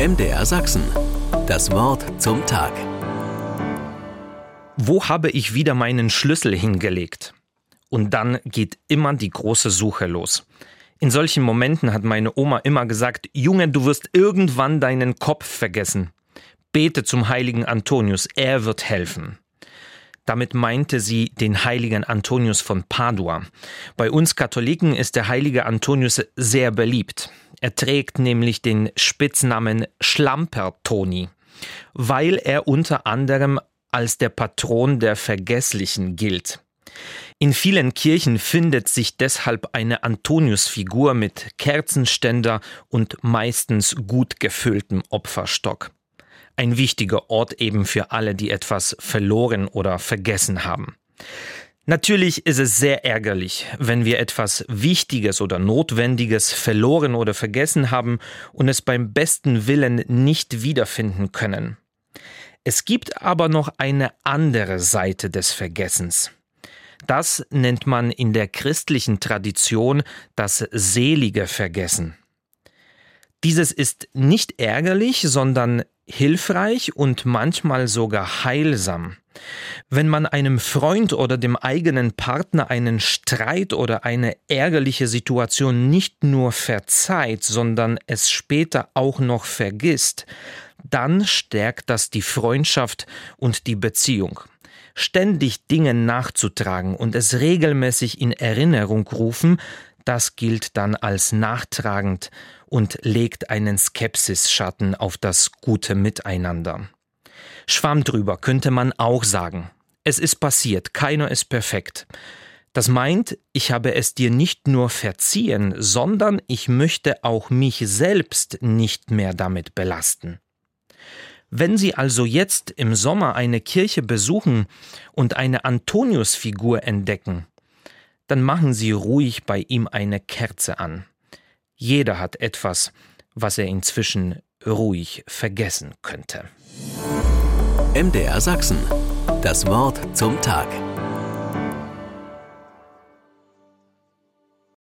MDR Sachsen. Das Wort zum Tag. Wo habe ich wieder meinen Schlüssel hingelegt? Und dann geht immer die große Suche los. In solchen Momenten hat meine Oma immer gesagt, Junge, du wirst irgendwann deinen Kopf vergessen. Bete zum heiligen Antonius, er wird helfen. Damit meinte sie den heiligen Antonius von Padua. Bei uns Katholiken ist der heilige Antonius sehr beliebt. Er trägt nämlich den Spitznamen Schlampertoni, weil er unter anderem als der Patron der Vergesslichen gilt. In vielen Kirchen findet sich deshalb eine Antoniusfigur mit Kerzenständer und meistens gut gefülltem Opferstock. Ein wichtiger Ort eben für alle, die etwas verloren oder vergessen haben. Natürlich ist es sehr ärgerlich, wenn wir etwas Wichtiges oder Notwendiges verloren oder vergessen haben und es beim besten Willen nicht wiederfinden können. Es gibt aber noch eine andere Seite des Vergessens. Das nennt man in der christlichen Tradition das selige Vergessen. Dieses ist nicht ärgerlich, sondern hilfreich und manchmal sogar heilsam. Wenn man einem Freund oder dem eigenen Partner einen Streit oder eine ärgerliche Situation nicht nur verzeiht, sondern es später auch noch vergisst, dann stärkt das die Freundschaft und die Beziehung. Ständig Dinge nachzutragen und es regelmäßig in Erinnerung rufen, das gilt dann als nachtragend und legt einen Skepsisschatten auf das gute Miteinander. Schwamm drüber könnte man auch sagen. Es ist passiert, keiner ist perfekt. Das meint, ich habe es dir nicht nur verziehen, sondern ich möchte auch mich selbst nicht mehr damit belasten. Wenn Sie also jetzt im Sommer eine Kirche besuchen und eine Antoniusfigur entdecken, dann machen Sie ruhig bei ihm eine Kerze an. Jeder hat etwas, was er inzwischen ruhig vergessen könnte. MDR Sachsen. Das Wort zum Tag.